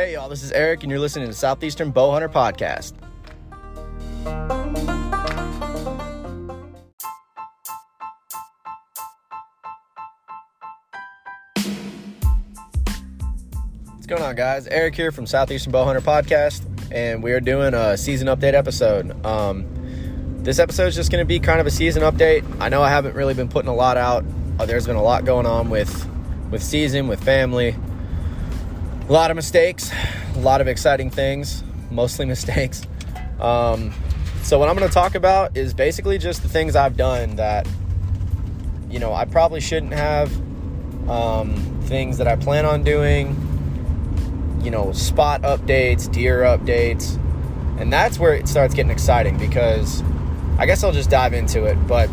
Hey, y'all, this is Eric, and you're listening to Southeastern Bowhunter Podcast. What's going on, guys? Eric here from Southeastern Bowhunter Podcast, and we are doing a season update episode. Um, this episode is just going to be kind of a season update. I know I haven't really been putting a lot out. Uh, there's been a lot going on with with season, with family. A lot of mistakes, a lot of exciting things, mostly mistakes. Um, so what I'm going to talk about is basically just the things I've done that you know I probably shouldn't have. Um, things that I plan on doing. You know, spot updates, deer updates, and that's where it starts getting exciting because I guess I'll just dive into it. But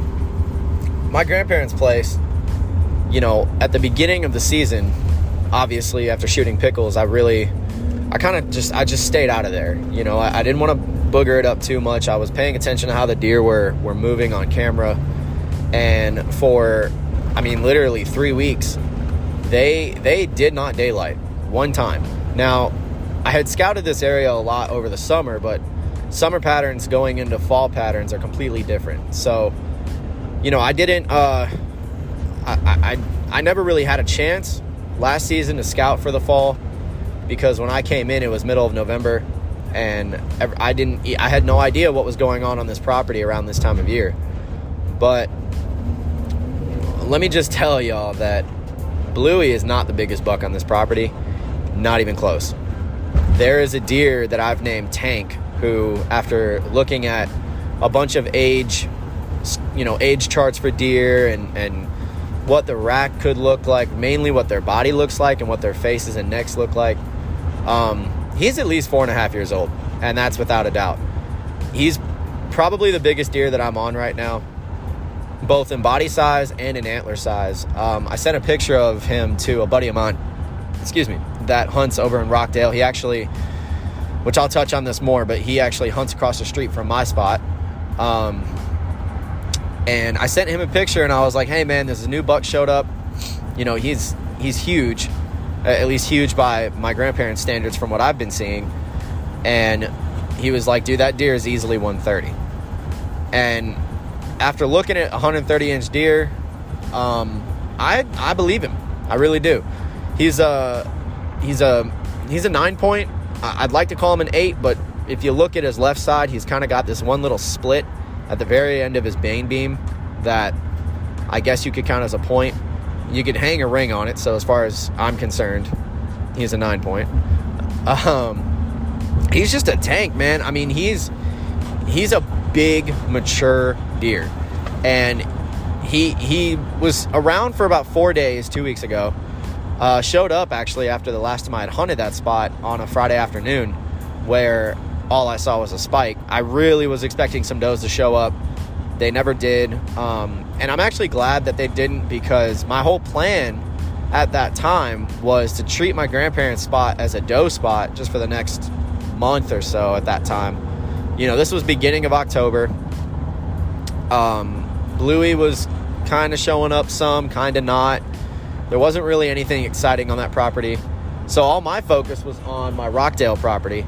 my grandparents' place, you know, at the beginning of the season, obviously after shooting pickles, I really, I kind of just, I just stayed out of there. You know, I, I didn't want to booger it up too much. I was paying attention to how the deer were were moving on camera, and for, I mean, literally three weeks, they they did not daylight one time. Now, I had scouted this area a lot over the summer, but summer patterns going into fall patterns are completely different. So, you know, I didn't. Uh, I, I I never really had a chance last season to scout for the fall because when I came in, it was middle of November, and I didn't. I had no idea what was going on on this property around this time of year. But let me just tell y'all that Bluey is not the biggest buck on this property, not even close. There is a deer that I've named Tank, who, after looking at a bunch of age, you know, age charts for deer and, and what the rack could look like, mainly what their body looks like and what their faces and necks look like, um, he's at least four and a half years old, and that's without a doubt. He's probably the biggest deer that I'm on right now both in body size and in antler size. Um, I sent a picture of him to a buddy of mine, excuse me, that hunts over in Rockdale. He actually, which I'll touch on this more, but he actually hunts across the street from my spot. Um, and I sent him a picture and I was like, hey man, there's a new buck showed up. You know, he's he's huge, at least huge by my grandparents' standards from what I've been seeing. And he was like, dude, that deer is easily 130. And after looking at 130 inch deer, um, I I believe him. I really do. He's a he's a he's a nine point. I'd like to call him an eight, but if you look at his left side, he's kind of got this one little split at the very end of his main beam that I guess you could count as a point. You could hang a ring on it. So as far as I'm concerned, he's a nine point. Um, he's just a tank, man. I mean, he's he's a big, mature deer, and he he was around for about four days two weeks ago. Uh, showed up actually after the last time I had hunted that spot on a Friday afternoon, where all I saw was a spike. I really was expecting some does to show up. They never did, um, and I'm actually glad that they didn't because my whole plan at that time was to treat my grandparents' spot as a doe spot just for the next month or so. At that time, you know, this was beginning of October. Um, Bluey was kind of showing up some, kind of not. There wasn't really anything exciting on that property. So all my focus was on my Rockdale property,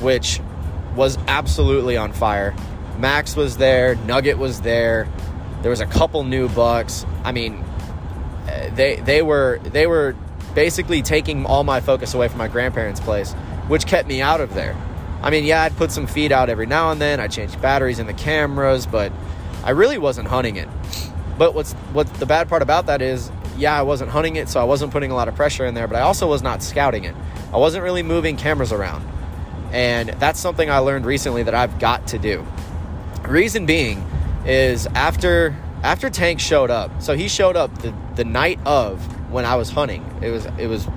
which was absolutely on fire. Max was there, Nugget was there. There was a couple new bucks. I mean, uh, they they were they were basically taking all my focus away from my grandparents' place, which kept me out of there. I mean, yeah, I'd put some feed out every now and then. I changed batteries in the cameras, but I really wasn't hunting it. But what's what the bad part about that is, yeah, I wasn't hunting it, so I wasn't putting a lot of pressure in there, but I also was not scouting it. I wasn't really moving cameras around. And that's something I learned recently that I've got to do. Reason being is after after Tank showed up. So he showed up the, the night of when I was hunting. It was it was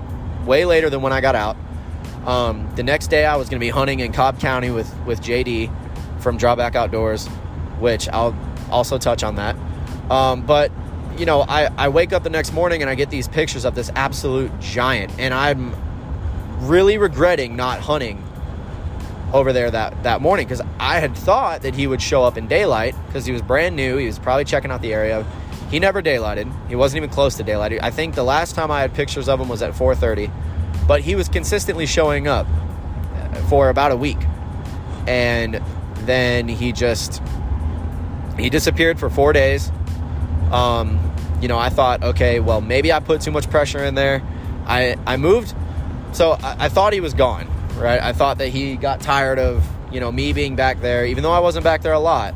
way later than when I got out. Um, the next day I was to be hunting in Cobb County with with JD from Drawback Outdoors, which I'll also touch on that. Um, but you know, I, I wake up the next morning and I get these pictures of this absolute giant, and I'm really regretting not hunting over there that, that morning because I had thought that he would show up in daylight because he was brand new. He was probably checking out the area. He never daylighted. He wasn't even close to daylight. I think the last time I had pictures of him was at 4:30. but he was consistently showing up for about a week. And then he just he disappeared for 4 days. Um, you know, I thought, okay, well, maybe I put too much pressure in there. I I moved so I, I thought he was gone, right? I thought that he got tired of, you know, me being back there even though I wasn't back there a lot.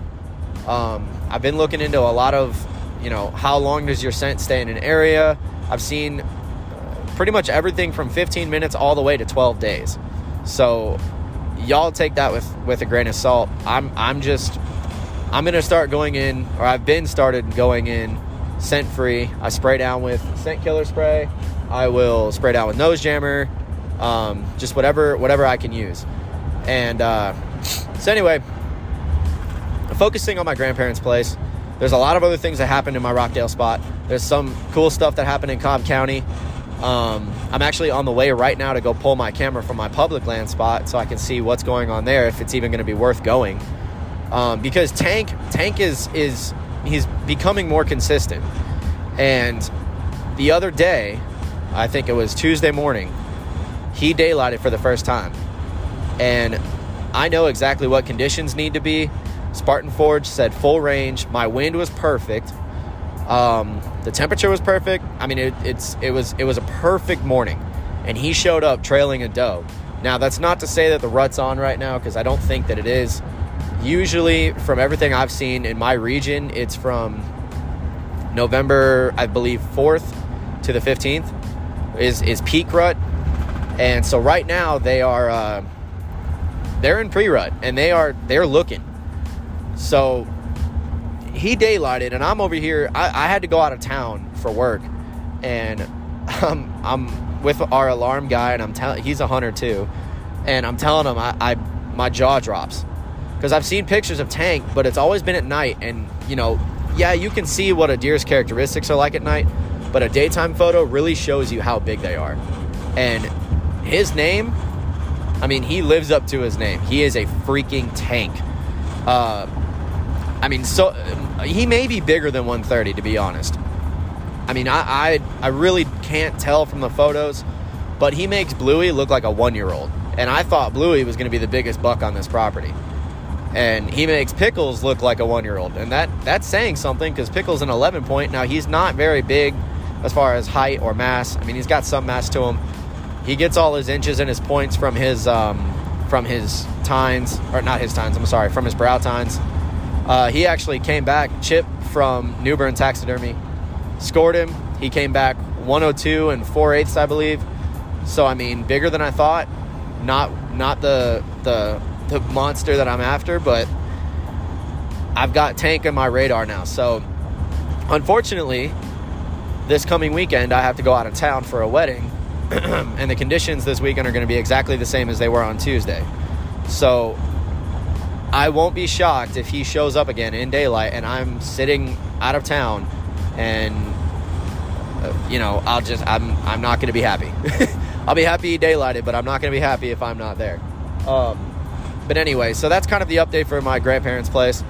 Um, I've been looking into a lot of, you know, how long does your scent stay in an area? I've seen pretty much everything from 15 minutes all the way to 12 days. So y'all take that with with a grain of salt. I'm I'm just I'm gonna start going in, or I've been started going in scent free. I spray down with scent killer spray. I will spray down with nose jammer, um, just whatever whatever I can use. And uh, so anyway, focusing on my grandparents' place. There's a lot of other things that happened in my Rockdale spot. There's some cool stuff that happened in Cobb County. Um, I'm actually on the way right now to go pull my camera from my public land spot so I can see what's going on there if it's even going to be worth going. Um, because Tank Tank is is he's becoming more consistent. And the other day, I think it was Tuesday morning, he daylighted for the first time. And I know exactly what conditions need to be. Spartan Forge said full range. My wind was perfect. Um, the temperature was perfect. I mean, it, it's it was it was a perfect morning, and he showed up trailing a doe. Now, that's not to say that the rut's on right now because I don't think that it is. Usually, from everything I've seen in my region, it's from November, I believe, fourth to the fifteenth is is peak rut, and so right now they are uh, they're in pre rut and they are they're looking. So he daylighted, and I'm over here. I, I had to go out of town for work, and um, I'm with our alarm guy, and I'm telling he's a hunter too, and I'm telling him I, I my jaw drops because I've seen pictures of Tank, but it's always been at night, and you know, yeah, you can see what a deer's characteristics are like at night, but a daytime photo really shows you how big they are, and his name. I mean, he lives up to his name. He is a freaking tank. Uh, I mean, so he may be bigger than 130 to be honest. I mean, I, I I really can't tell from the photos, but he makes Bluey look like a one year old, and I thought Bluey was going to be the biggest buck on this property, and he makes Pickles look like a one year old, and that that's saying something because Pickles an 11 point. Now he's not very big as far as height or mass. I mean, he's got some mass to him. He gets all his inches and his points from his um, from his tines, or not his tines. I'm sorry, from his brow tines. Uh, he actually came back, Chip from Newbern Taxidermy, scored him. He came back 102 and 4 eighths, I believe. So I mean, bigger than I thought. Not not the the the monster that I'm after, but I've got Tank in my radar now. So unfortunately, this coming weekend I have to go out of town for a wedding, and the conditions this weekend are going to be exactly the same as they were on Tuesday. So I won't be shocked if he shows up again in daylight and I'm sitting out of town and uh, you know, I'll just I'm I'm not going to be happy. I'll be happy daylighted, but I'm not going to be happy if I'm not there. Um, but anyway, so that's kind of the update for my grandparents' place.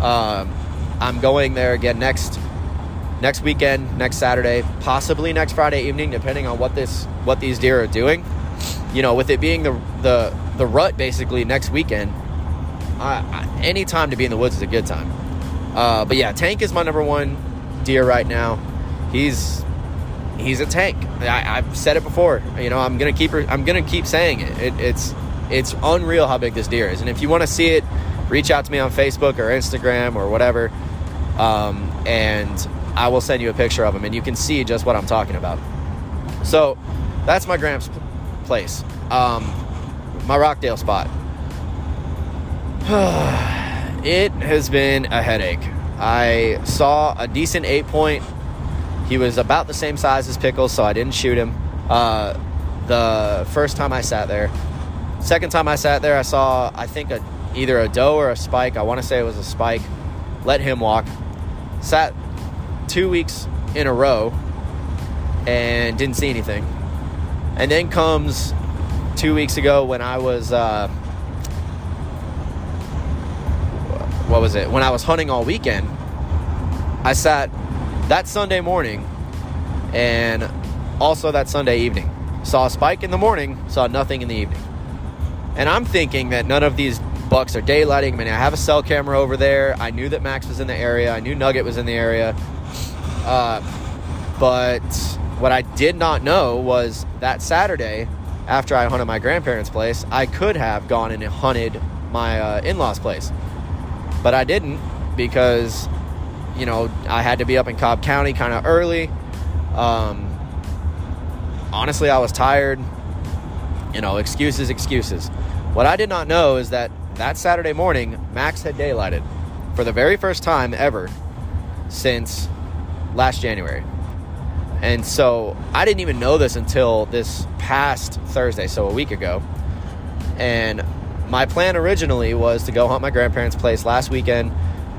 Um, I'm going there again next next weekend, next Saturday, possibly next Friday evening, depending on what this what these deer are doing. You know, with it being the the the rut basically next weekend, any time to be in the woods is a good time. Uh, but yeah, Tank is my number one deer right now. He's he's a tank. I, have said it before. You know, I'm gonna keep I'm gonna keep saying it. it. It's it's unreal how big this deer is. And if you want to see it, reach out to me on Facebook or Instagram or whatever, um, and I will send you a picture of him, and you can see just what I'm talking about. So that's my Gramps place, um, my Rockdale spot. it has been a headache. I saw a decent eight point. He was about the same size as Pickles, so I didn't shoot him. Uh, the first time I sat there. Second time I sat there, I saw, I think, a, either a doe or a spike. I want to say it was a spike. Let him walk. Sat two weeks in a row and didn't see anything. And then comes two weeks ago when I was. Uh, what was it? When I was hunting all weekend, I sat that Sunday morning and also that Sunday evening. saw a spike in the morning, saw nothing in the evening. And I'm thinking that none of these bucks are daylighting. I mean, I have a cell camera over there. I knew that Max was in the area. I knew Nugget was in the area. Uh, but what I did not know was that Saturday, after I hunted my grandparents' place, I could have gone and hunted my uh, in law's place. But I didn't because, you know, I had to be up in Cobb County kind of early. Um, honestly, I was tired. You know, excuses, excuses. What I did not know is that that Saturday morning, Max had daylighted for the very first time ever since last January. And so I didn't even know this until this past Thursday, so a week ago. And my plan originally was to go hunt my grandparents' place last weekend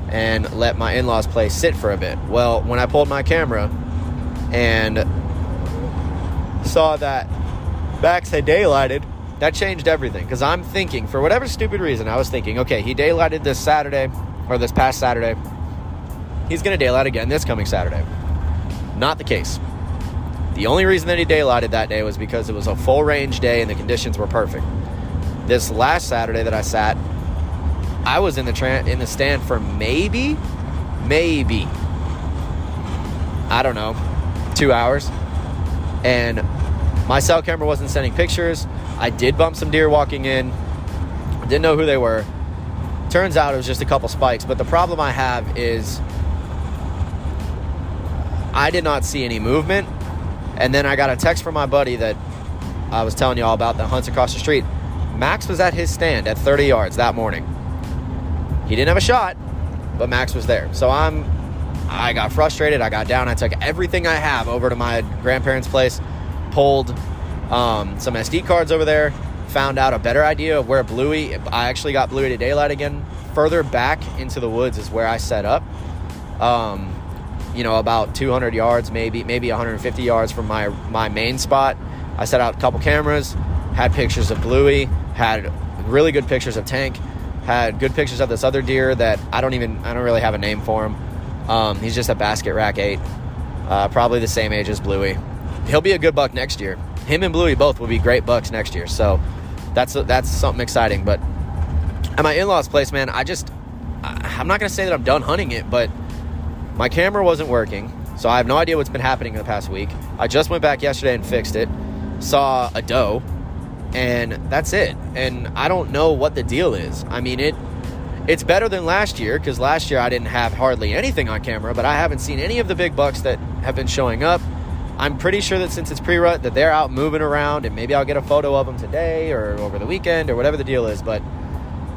and let my in law's place sit for a bit. Well, when I pulled my camera and saw that Max had daylighted, that changed everything. Because I'm thinking, for whatever stupid reason, I was thinking, okay, he daylighted this Saturday, or this past Saturday. He's going to daylight again this coming Saturday. Not the case. The only reason that he daylighted that day was because it was a full range day and the conditions were perfect. This last Saturday that I sat, I was in the tra- in the stand for maybe, maybe, I don't know, two hours, and my cell camera wasn't sending pictures. I did bump some deer walking in. Didn't know who they were. Turns out it was just a couple spikes. But the problem I have is I did not see any movement. And then I got a text from my buddy that I was telling you all about that hunts across the street. Max was at his stand at 30 yards that morning. He didn't have a shot, but Max was there. So I'm I got frustrated. I got down. I took everything I have over to my grandparents' place, pulled um, some SD cards over there, found out a better idea of where Bluey. I actually got Bluey to daylight again. Further back into the woods is where I set up. Um, you know, about 200 yards, maybe maybe 150 yards from my my main spot. I set out a couple cameras, had pictures of Bluey, had really good pictures of Tank, had good pictures of this other deer that I don't even I don't really have a name for him. Um, he's just a basket rack eight, uh, probably the same age as Bluey. He'll be a good buck next year. Him and Bluey both will be great bucks next year. So that's that's something exciting. But at my in-laws' place, man, I just I'm not gonna say that I'm done hunting it, but my camera wasn't working, so I have no idea what's been happening in the past week. I just went back yesterday and fixed it. Saw a doe, and that's it. And I don't know what the deal is. I mean, it it's better than last year because last year I didn't have hardly anything on camera, but I haven't seen any of the big bucks that have been showing up. I'm pretty sure that since it's pre-rut that they're out moving around, and maybe I'll get a photo of them today or over the weekend or whatever the deal is. But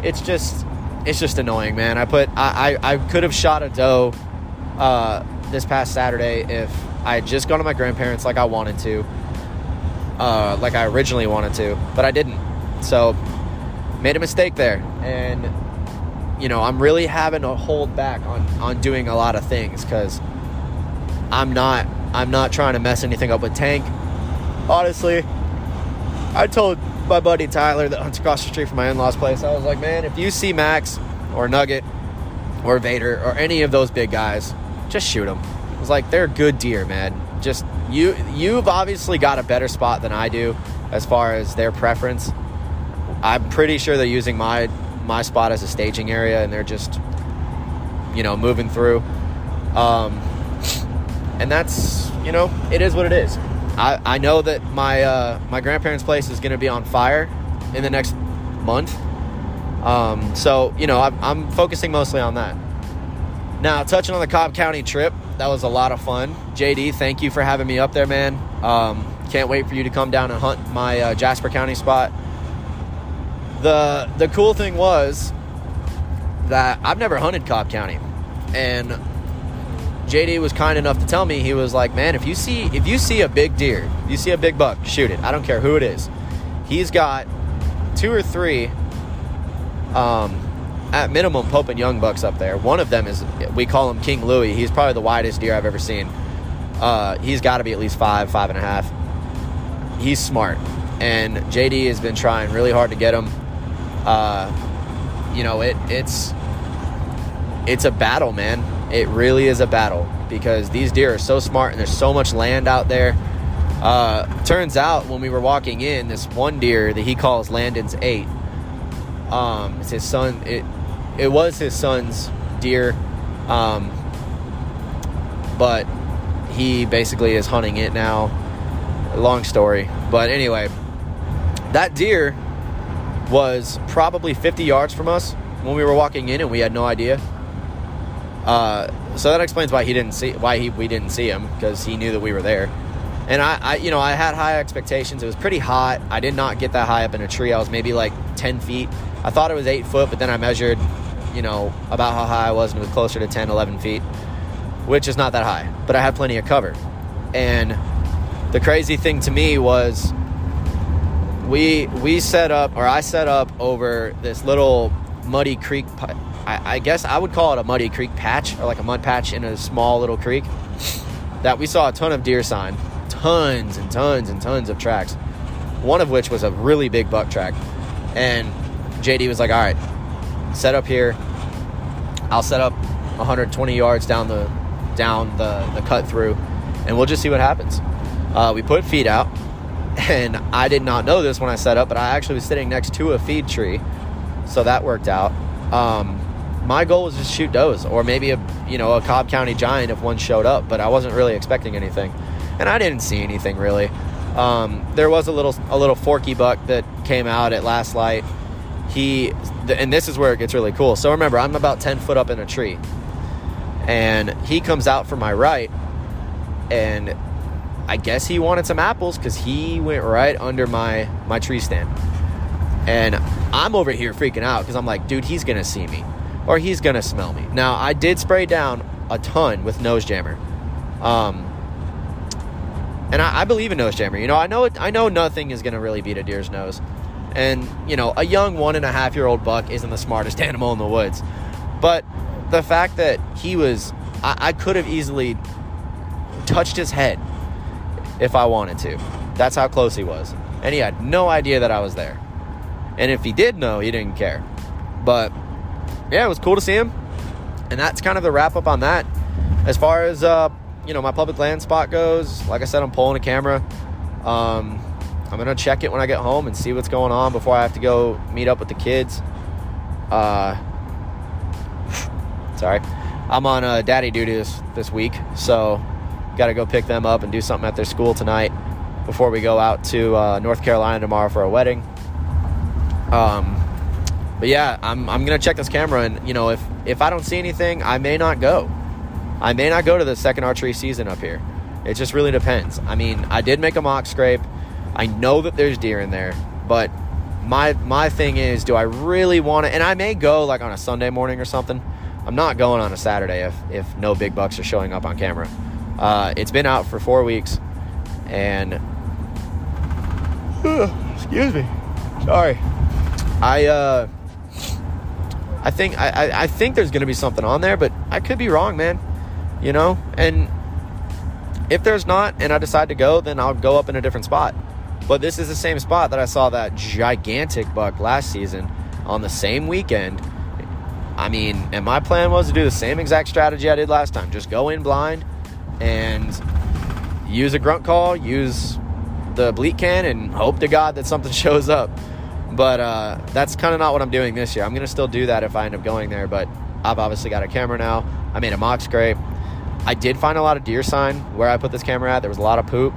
it's just it's just annoying, man. I put I I, I could have shot a doe uh, this past Saturday if I had just gone to my grandparents like I wanted to, uh, like I originally wanted to, but I didn't. So made a mistake there, and you know I'm really having to hold back on on doing a lot of things because I'm not I'm not trying to mess anything up with Tank. Honestly, I told my buddy Tyler that hunts across the street from my in-laws place. I was like, man, if you see Max or Nugget or Vader or any of those big guys, just shoot them. I was like, they're good deer, man. Just you, you've obviously got a better spot than I do as far as their preference. I'm pretty sure they're using my my spot as a staging area, and they're just, you know, moving through. Um, and that's, you know, it is what it is. I, I know that my uh, my grandparents' place is going to be on fire in the next month. Um, so you know, I'm, I'm focusing mostly on that. Now, touching on the Cobb County trip, that was a lot of fun. JD, thank you for having me up there, man. Um, can't wait for you to come down and hunt my uh, Jasper County spot. The the cool thing was that I've never hunted Cobb County, and JD was kind enough to tell me he was like, "Man, if you see if you see a big deer, you see a big buck, shoot it. I don't care who it is." He's got two or three um, at minimum Pope and Young bucks up there. One of them is we call him King Louis. He's probably the widest deer I've ever seen. Uh, he's got to be at least five, five and a half. He's smart, and JD has been trying really hard to get him. Uh, you know, it it's it's a battle, man. It really is a battle because these deer are so smart, and there's so much land out there. Uh, turns out when we were walking in, this one deer that he calls Landon's eight. Um, it's his son. It it was his son's deer, um, but he basically is hunting it now. Long story, but anyway, that deer was probably 50 yards from us when we were walking in, and we had no idea. Uh, so that explains why he didn't see why he we didn't see him because he knew that we were there. And I, I, you know, I had high expectations. It was pretty hot. I did not get that high up in a tree. I was maybe like 10 feet. I thought it was eight foot, but then I measured, you know, about how high I was, and it was closer to 10, 11 feet, which is not that high. But I had plenty of cover. And the crazy thing to me was we we set up, or I set up over this little muddy creek. I, I guess I would call it a muddy creek patch, or like a mud patch in a small little creek. That we saw a ton of deer sign, tons and tons and tons of tracks. One of which was a really big buck track, and JD was like, "All right, set up here. I'll set up 120 yards down the down the the cut through, and we'll just see what happens." Uh, we put feed out, and I did not know this when I set up, but I actually was sitting next to a feed tree, so that worked out. Um, my goal was just shoot does, or maybe a you know a Cobb County giant if one showed up, but I wasn't really expecting anything, and I didn't see anything really. Um, there was a little a little forky buck that came out at last light. He and this is where it gets really cool. So remember, I'm about ten foot up in a tree, and he comes out from my right, and I guess he wanted some apples because he went right under my my tree stand, and I'm over here freaking out because I'm like, dude, he's gonna see me, or he's gonna smell me. Now I did spray down a ton with nose jammer, um, and I, I believe in nose jammer. You know, I know it, I know nothing is gonna really beat a deer's nose, and you know, a young one and a half year old buck isn't the smartest animal in the woods, but the fact that he was, I, I could have easily touched his head if I wanted to. That's how close he was. And he had no idea that I was there. And if he did know, he didn't care. But yeah, it was cool to see him. And that's kind of the wrap up on that. As far as uh, you know, my public land spot goes, like I said, I'm pulling a camera. Um, I'm gonna check it when I get home and see what's going on before I have to go meet up with the kids. Uh, sorry, I'm on uh, daddy duty this this week, so got to go pick them up and do something at their school tonight before we go out to uh, North Carolina tomorrow for a wedding. Um, but yeah, I'm, I'm gonna check this camera, and you know, if if I don't see anything, I may not go. I may not go to the second archery season up here. It just really depends. I mean, I did make a mock scrape. I know that there's deer in there, but my my thing is, do I really want to? And I may go like on a Sunday morning or something. I'm not going on a Saturday if if no big bucks are showing up on camera. Uh, it's been out for four weeks, and excuse me, sorry. I uh, I think I, I think there's gonna be something on there, but I could be wrong, man. You know, and if there's not, and I decide to go, then I'll go up in a different spot. But this is the same spot that I saw that gigantic buck last season on the same weekend. I mean, and my plan was to do the same exact strategy I did last time. Just go in blind and use a grunt call, use the bleat can, and hope to God that something shows up. But uh, that's kind of not what I'm doing this year. I'm going to still do that if I end up going there, but I've obviously got a camera now. I made a mock scrape. I did find a lot of deer sign where I put this camera at. There was a lot of poop.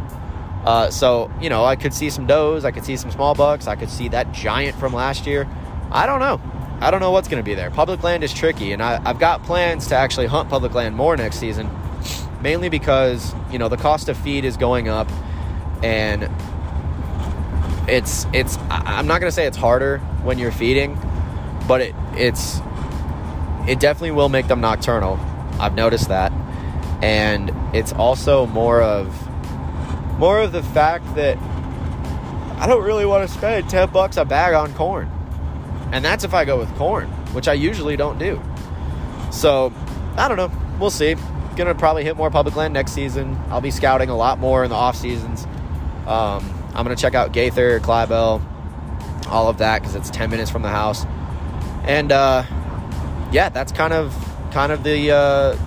Uh, so, you know, I could see some does, I could see some small bucks, I could see that giant from last year. I don't know. I don't know what's going to be there. Public land is tricky, and I, I've got plans to actually hunt public land more next season mainly because you know the cost of feed is going up and it's it's i'm not going to say it's harder when you're feeding but it it's it definitely will make them nocturnal i've noticed that and it's also more of more of the fact that i don't really want to spend 10 bucks a bag on corn and that's if i go with corn which i usually don't do so i don't know we'll see gonna probably hit more public land next season. I'll be scouting a lot more in the off seasons. Um, I'm gonna check out Gaither, Clybel, all of that because it's 10 minutes from the house. And uh, yeah, that's kind of kind of the uh,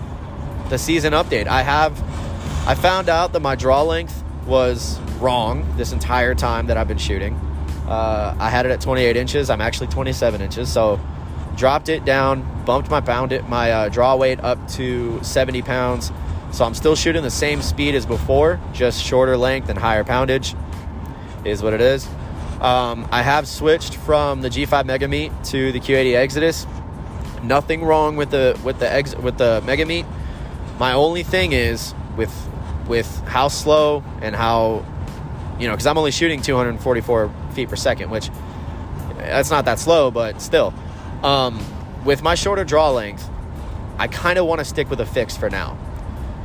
the season update. I have I found out that my draw length was wrong this entire time that I've been shooting. Uh, I had it at 28 inches. I'm actually 27 inches, so dropped it down, bumped my pound it my uh, draw weight up to 70 pounds. So I'm still shooting the same speed as before, just shorter length and higher poundage. Is what it is. Um, I have switched from the G5 Mega Meat to the QAD Exodus. Nothing wrong with the with the ex, with the Mega Meat. My only thing is with with how slow and how you know because I'm only shooting 244 feet per second, which that's not that slow, but still. Um, with my shorter draw length, I kind of want to stick with a fix for now.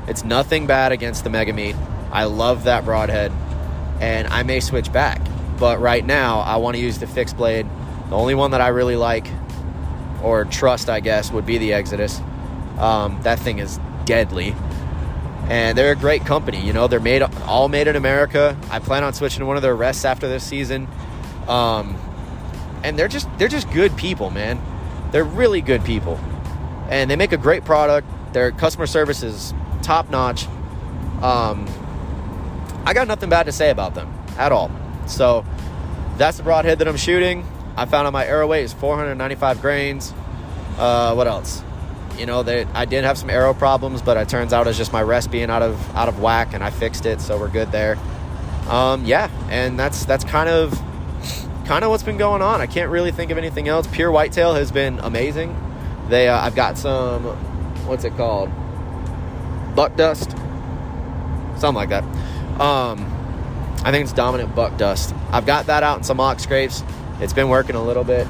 It's nothing bad against the Mega Meat. I love that broadhead, and I may switch back. But right now, I want to use the fixed blade. The only one that I really like or trust, I guess, would be the Exodus. Um, that thing is deadly. And they're a great company. You know, they're made all made in America. I plan on switching to one of their rests after this season. Um, and they're just they're just good people, man. They're really good people, and they make a great product. Their customer service is top notch. Um, I got nothing bad to say about them at all. So that's the broadhead that I'm shooting. I found out my arrow weight is 495 grains. Uh, what else? You know, they, I did have some arrow problems, but it turns out it's just my rest being out of out of whack, and I fixed it, so we're good there. Um, yeah, and that's that's kind of kind of what's been going on. I can't really think of anything else. Pure whitetail has been amazing. They, uh, I've got some, what's it called? Buck dust, something like that. Um, I think it's dominant buck dust. I've got that out in some mock scrapes. It's been working a little bit.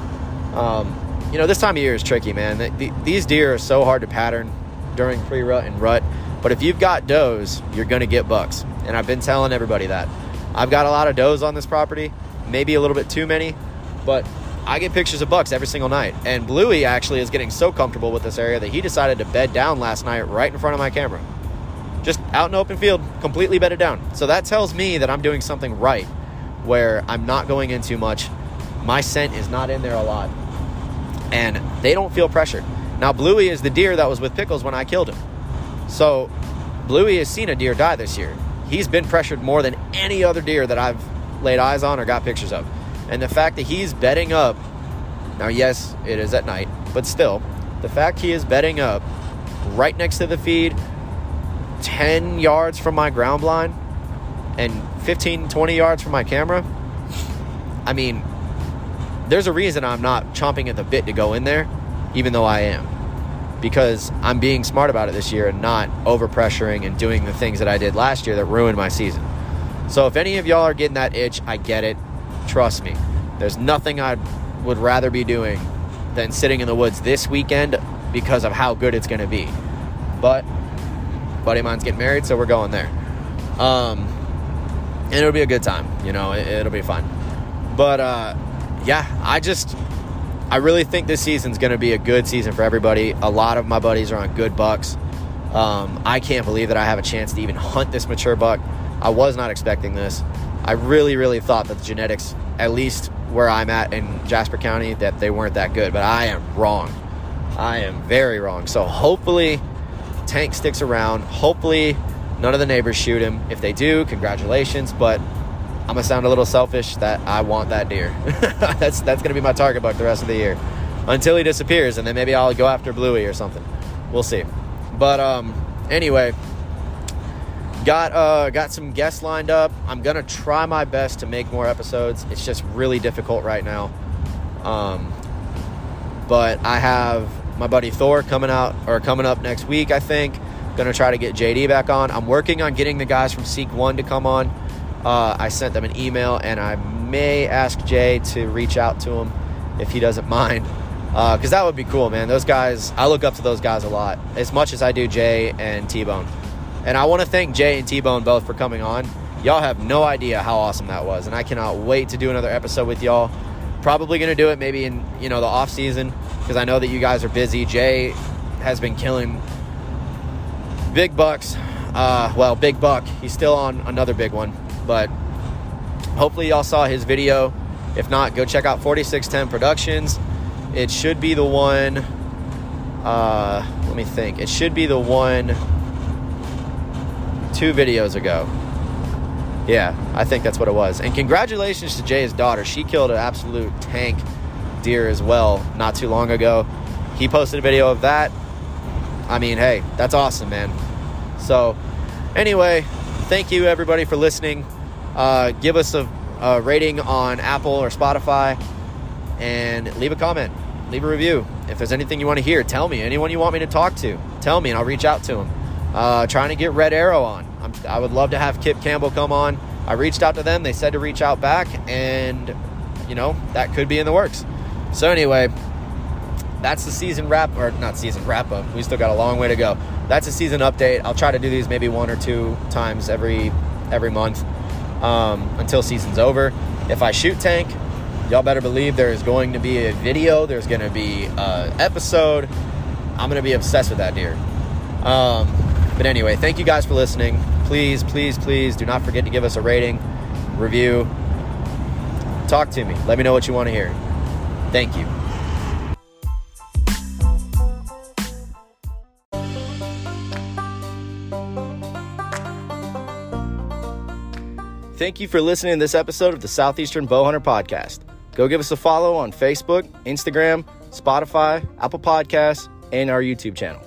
Um, you know, this time of year is tricky, man. The, the, these deer are so hard to pattern during pre rut and rut. But if you've got does, you're going to get bucks. And I've been telling everybody that. I've got a lot of does on this property, maybe a little bit too many, but I get pictures of bucks every single night. And Bluey actually is getting so comfortable with this area that he decided to bed down last night right in front of my camera just out in open field, completely bedded down. So that tells me that I'm doing something right, where I'm not going in too much. My scent is not in there a lot, and they don't feel pressured. Now, Bluey is the deer that was with Pickles when I killed him. So, Bluey has seen a deer die this year. He's been pressured more than any other deer that I've laid eyes on or got pictures of. And the fact that he's bedding up, now, yes, it is at night, but still, the fact he is bedding up right next to the feed, 10 yards from my ground blind and 15, 20 yards from my camera, I mean, there's a reason I'm not chomping at the bit to go in there, even though I am. Because I'm being smart about it this year and not over pressuring and doing the things that I did last year that ruined my season. So if any of y'all are getting that itch, I get it. Trust me. There's nothing I would rather be doing than sitting in the woods this weekend because of how good it's going to be. But buddy of mine's getting married, so we're going there. Um, and it'll be a good time. You know, it, will be fun. But uh, yeah, I just I really think this season's going to be a good season for everybody. A lot of my buddies are on good bucks. Um, I can't believe that I have a chance to even hunt this mature buck. I was not expecting this. I really, really thought that the genetics, at least where I'm at in Jasper County, that they weren't that good. But I am wrong. I am very wrong. So hopefully Tank sticks around. Hopefully, none of the neighbors shoot him. If they do, congratulations. But I'm gonna sound a little selfish that I want that deer. that's that's gonna be my target buck the rest of the year until he disappears, and then maybe I'll go after Bluey or something. We'll see. But um, anyway, got uh, got some guests lined up. I'm gonna try my best to make more episodes. It's just really difficult right now. Um, but I have my buddy Thor coming out or coming up next week, I think. Gonna try to get JD back on. I'm working on getting the guys from Seek One to come on. Uh, I sent them an email, and I may ask Jay to reach out to him if he doesn't mind, because uh, that would be cool, man. Those guys, I look up to those guys a lot, as much as I do Jay and T Bone. And I want to thank Jay and T Bone both for coming on. Y'all have no idea how awesome that was, and I cannot wait to do another episode with y'all. Probably gonna do it maybe in you know the off season because I know that you guys are busy. Jay has been killing big bucks. Uh, well, big buck. He's still on another big one, but hopefully y'all saw his video. If not, go check out 4610 Productions. It should be the one. Uh, let me think. It should be the one two videos ago. Yeah, I think that's what it was. And congratulations to Jay's daughter. She killed an absolute tank deer as well not too long ago. He posted a video of that. I mean, hey, that's awesome, man. So, anyway, thank you everybody for listening. Uh, give us a, a rating on Apple or Spotify and leave a comment, leave a review. If there's anything you want to hear, tell me. Anyone you want me to talk to, tell me, and I'll reach out to them. Uh, trying to get Red Arrow on. I'm, I would love to have Kip Campbell come on. I reached out to them. They said to reach out back, and you know that could be in the works. So anyway, that's the season wrap or not season wrap up. We still got a long way to go. That's a season update. I'll try to do these maybe one or two times every every month um, until season's over. If I shoot tank, y'all better believe there is going to be a video. There's going to be an episode. I'm going to be obsessed with that deer. Um, but anyway, thank you guys for listening. Please, please, please do not forget to give us a rating, review. Talk to me. Let me know what you want to hear. Thank you. Thank you for listening to this episode of the Southeastern Bowhunter Podcast. Go give us a follow on Facebook, Instagram, Spotify, Apple Podcasts, and our YouTube channel.